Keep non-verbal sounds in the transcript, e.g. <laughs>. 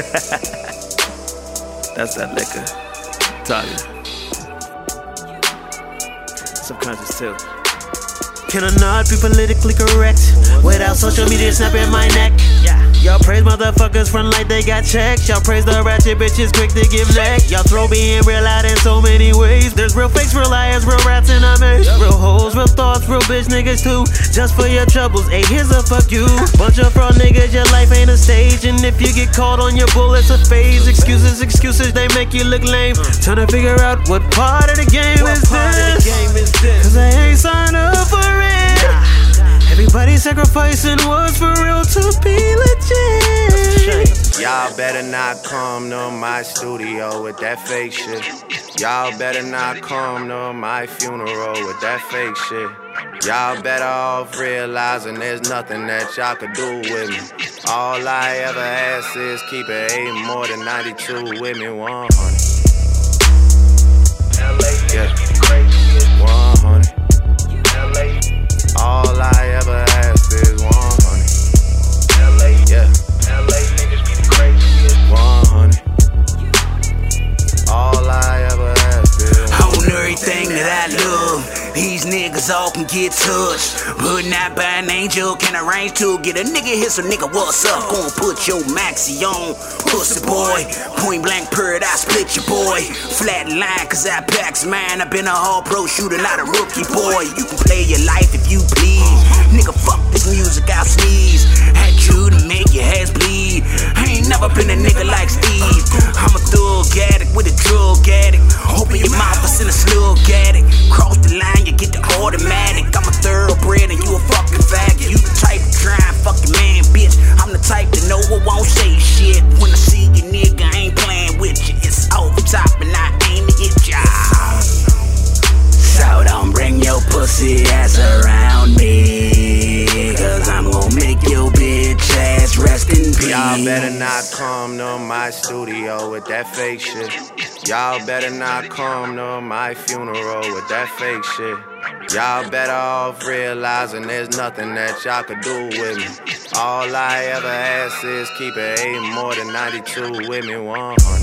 <laughs> That's that liquor. Talking. Subconscious too. Can I not be politically correct without social media snapping my neck? Praise motherfuckers front like they got checks. Y'all praise the ratchet bitches quick to give neck. Y'all throw being real out in so many ways. There's real fakes, real liars, real rats in our maze. Real hoes, real thoughts, real bitch niggas too. Just for your troubles, hey, here's a fuck you. Bunch of fraud niggas, your life ain't a stage. And if you get caught on your bullets, a phase. Excuses, excuses, they make you look lame. Trying to figure out what part of the game is this. Cause I ain't signed up for it. Everybody sacrificing what's for real to be legit. Y'all better not come to my studio with that fake shit. Y'all better not come to my funeral with that fake shit. Y'all better off realizing there's nothing that y'all could do with me. All I ever ask is keep it eight more than 92 with me 100. That I love. These niggas all can get touched. But not by an angel can arrange to get a nigga here. So nigga, what's up? Gonna put your maxi on. Pussy boy. Point blank period, I split your boy. Flat line, cause I packs mine. i been a all pro shooter, not a rookie boy. You can play your life if you please. Nigga, fuck this music, I'll sneeze. Open your mouth, I send a slug addict. Cross the line, you get the automatic. I'm a thoroughbred and you a fucking faggot. You the type to try and fuck your man, bitch. I'm the type to know I won't say shit. When I see you, nigga, I ain't playing with you. It's over top and I aim to hit ya. So don't bring your pussy ass around me. Cause I'm gonna make your bitch ass rest in peace. Y'all better not come to my studio with that fake shit. Y'all better not come to my funeral with that fake shit. Y'all better off realizing there's nothing that y'all could do with me. All I ever ask is keep it eight more than 92 with me 100.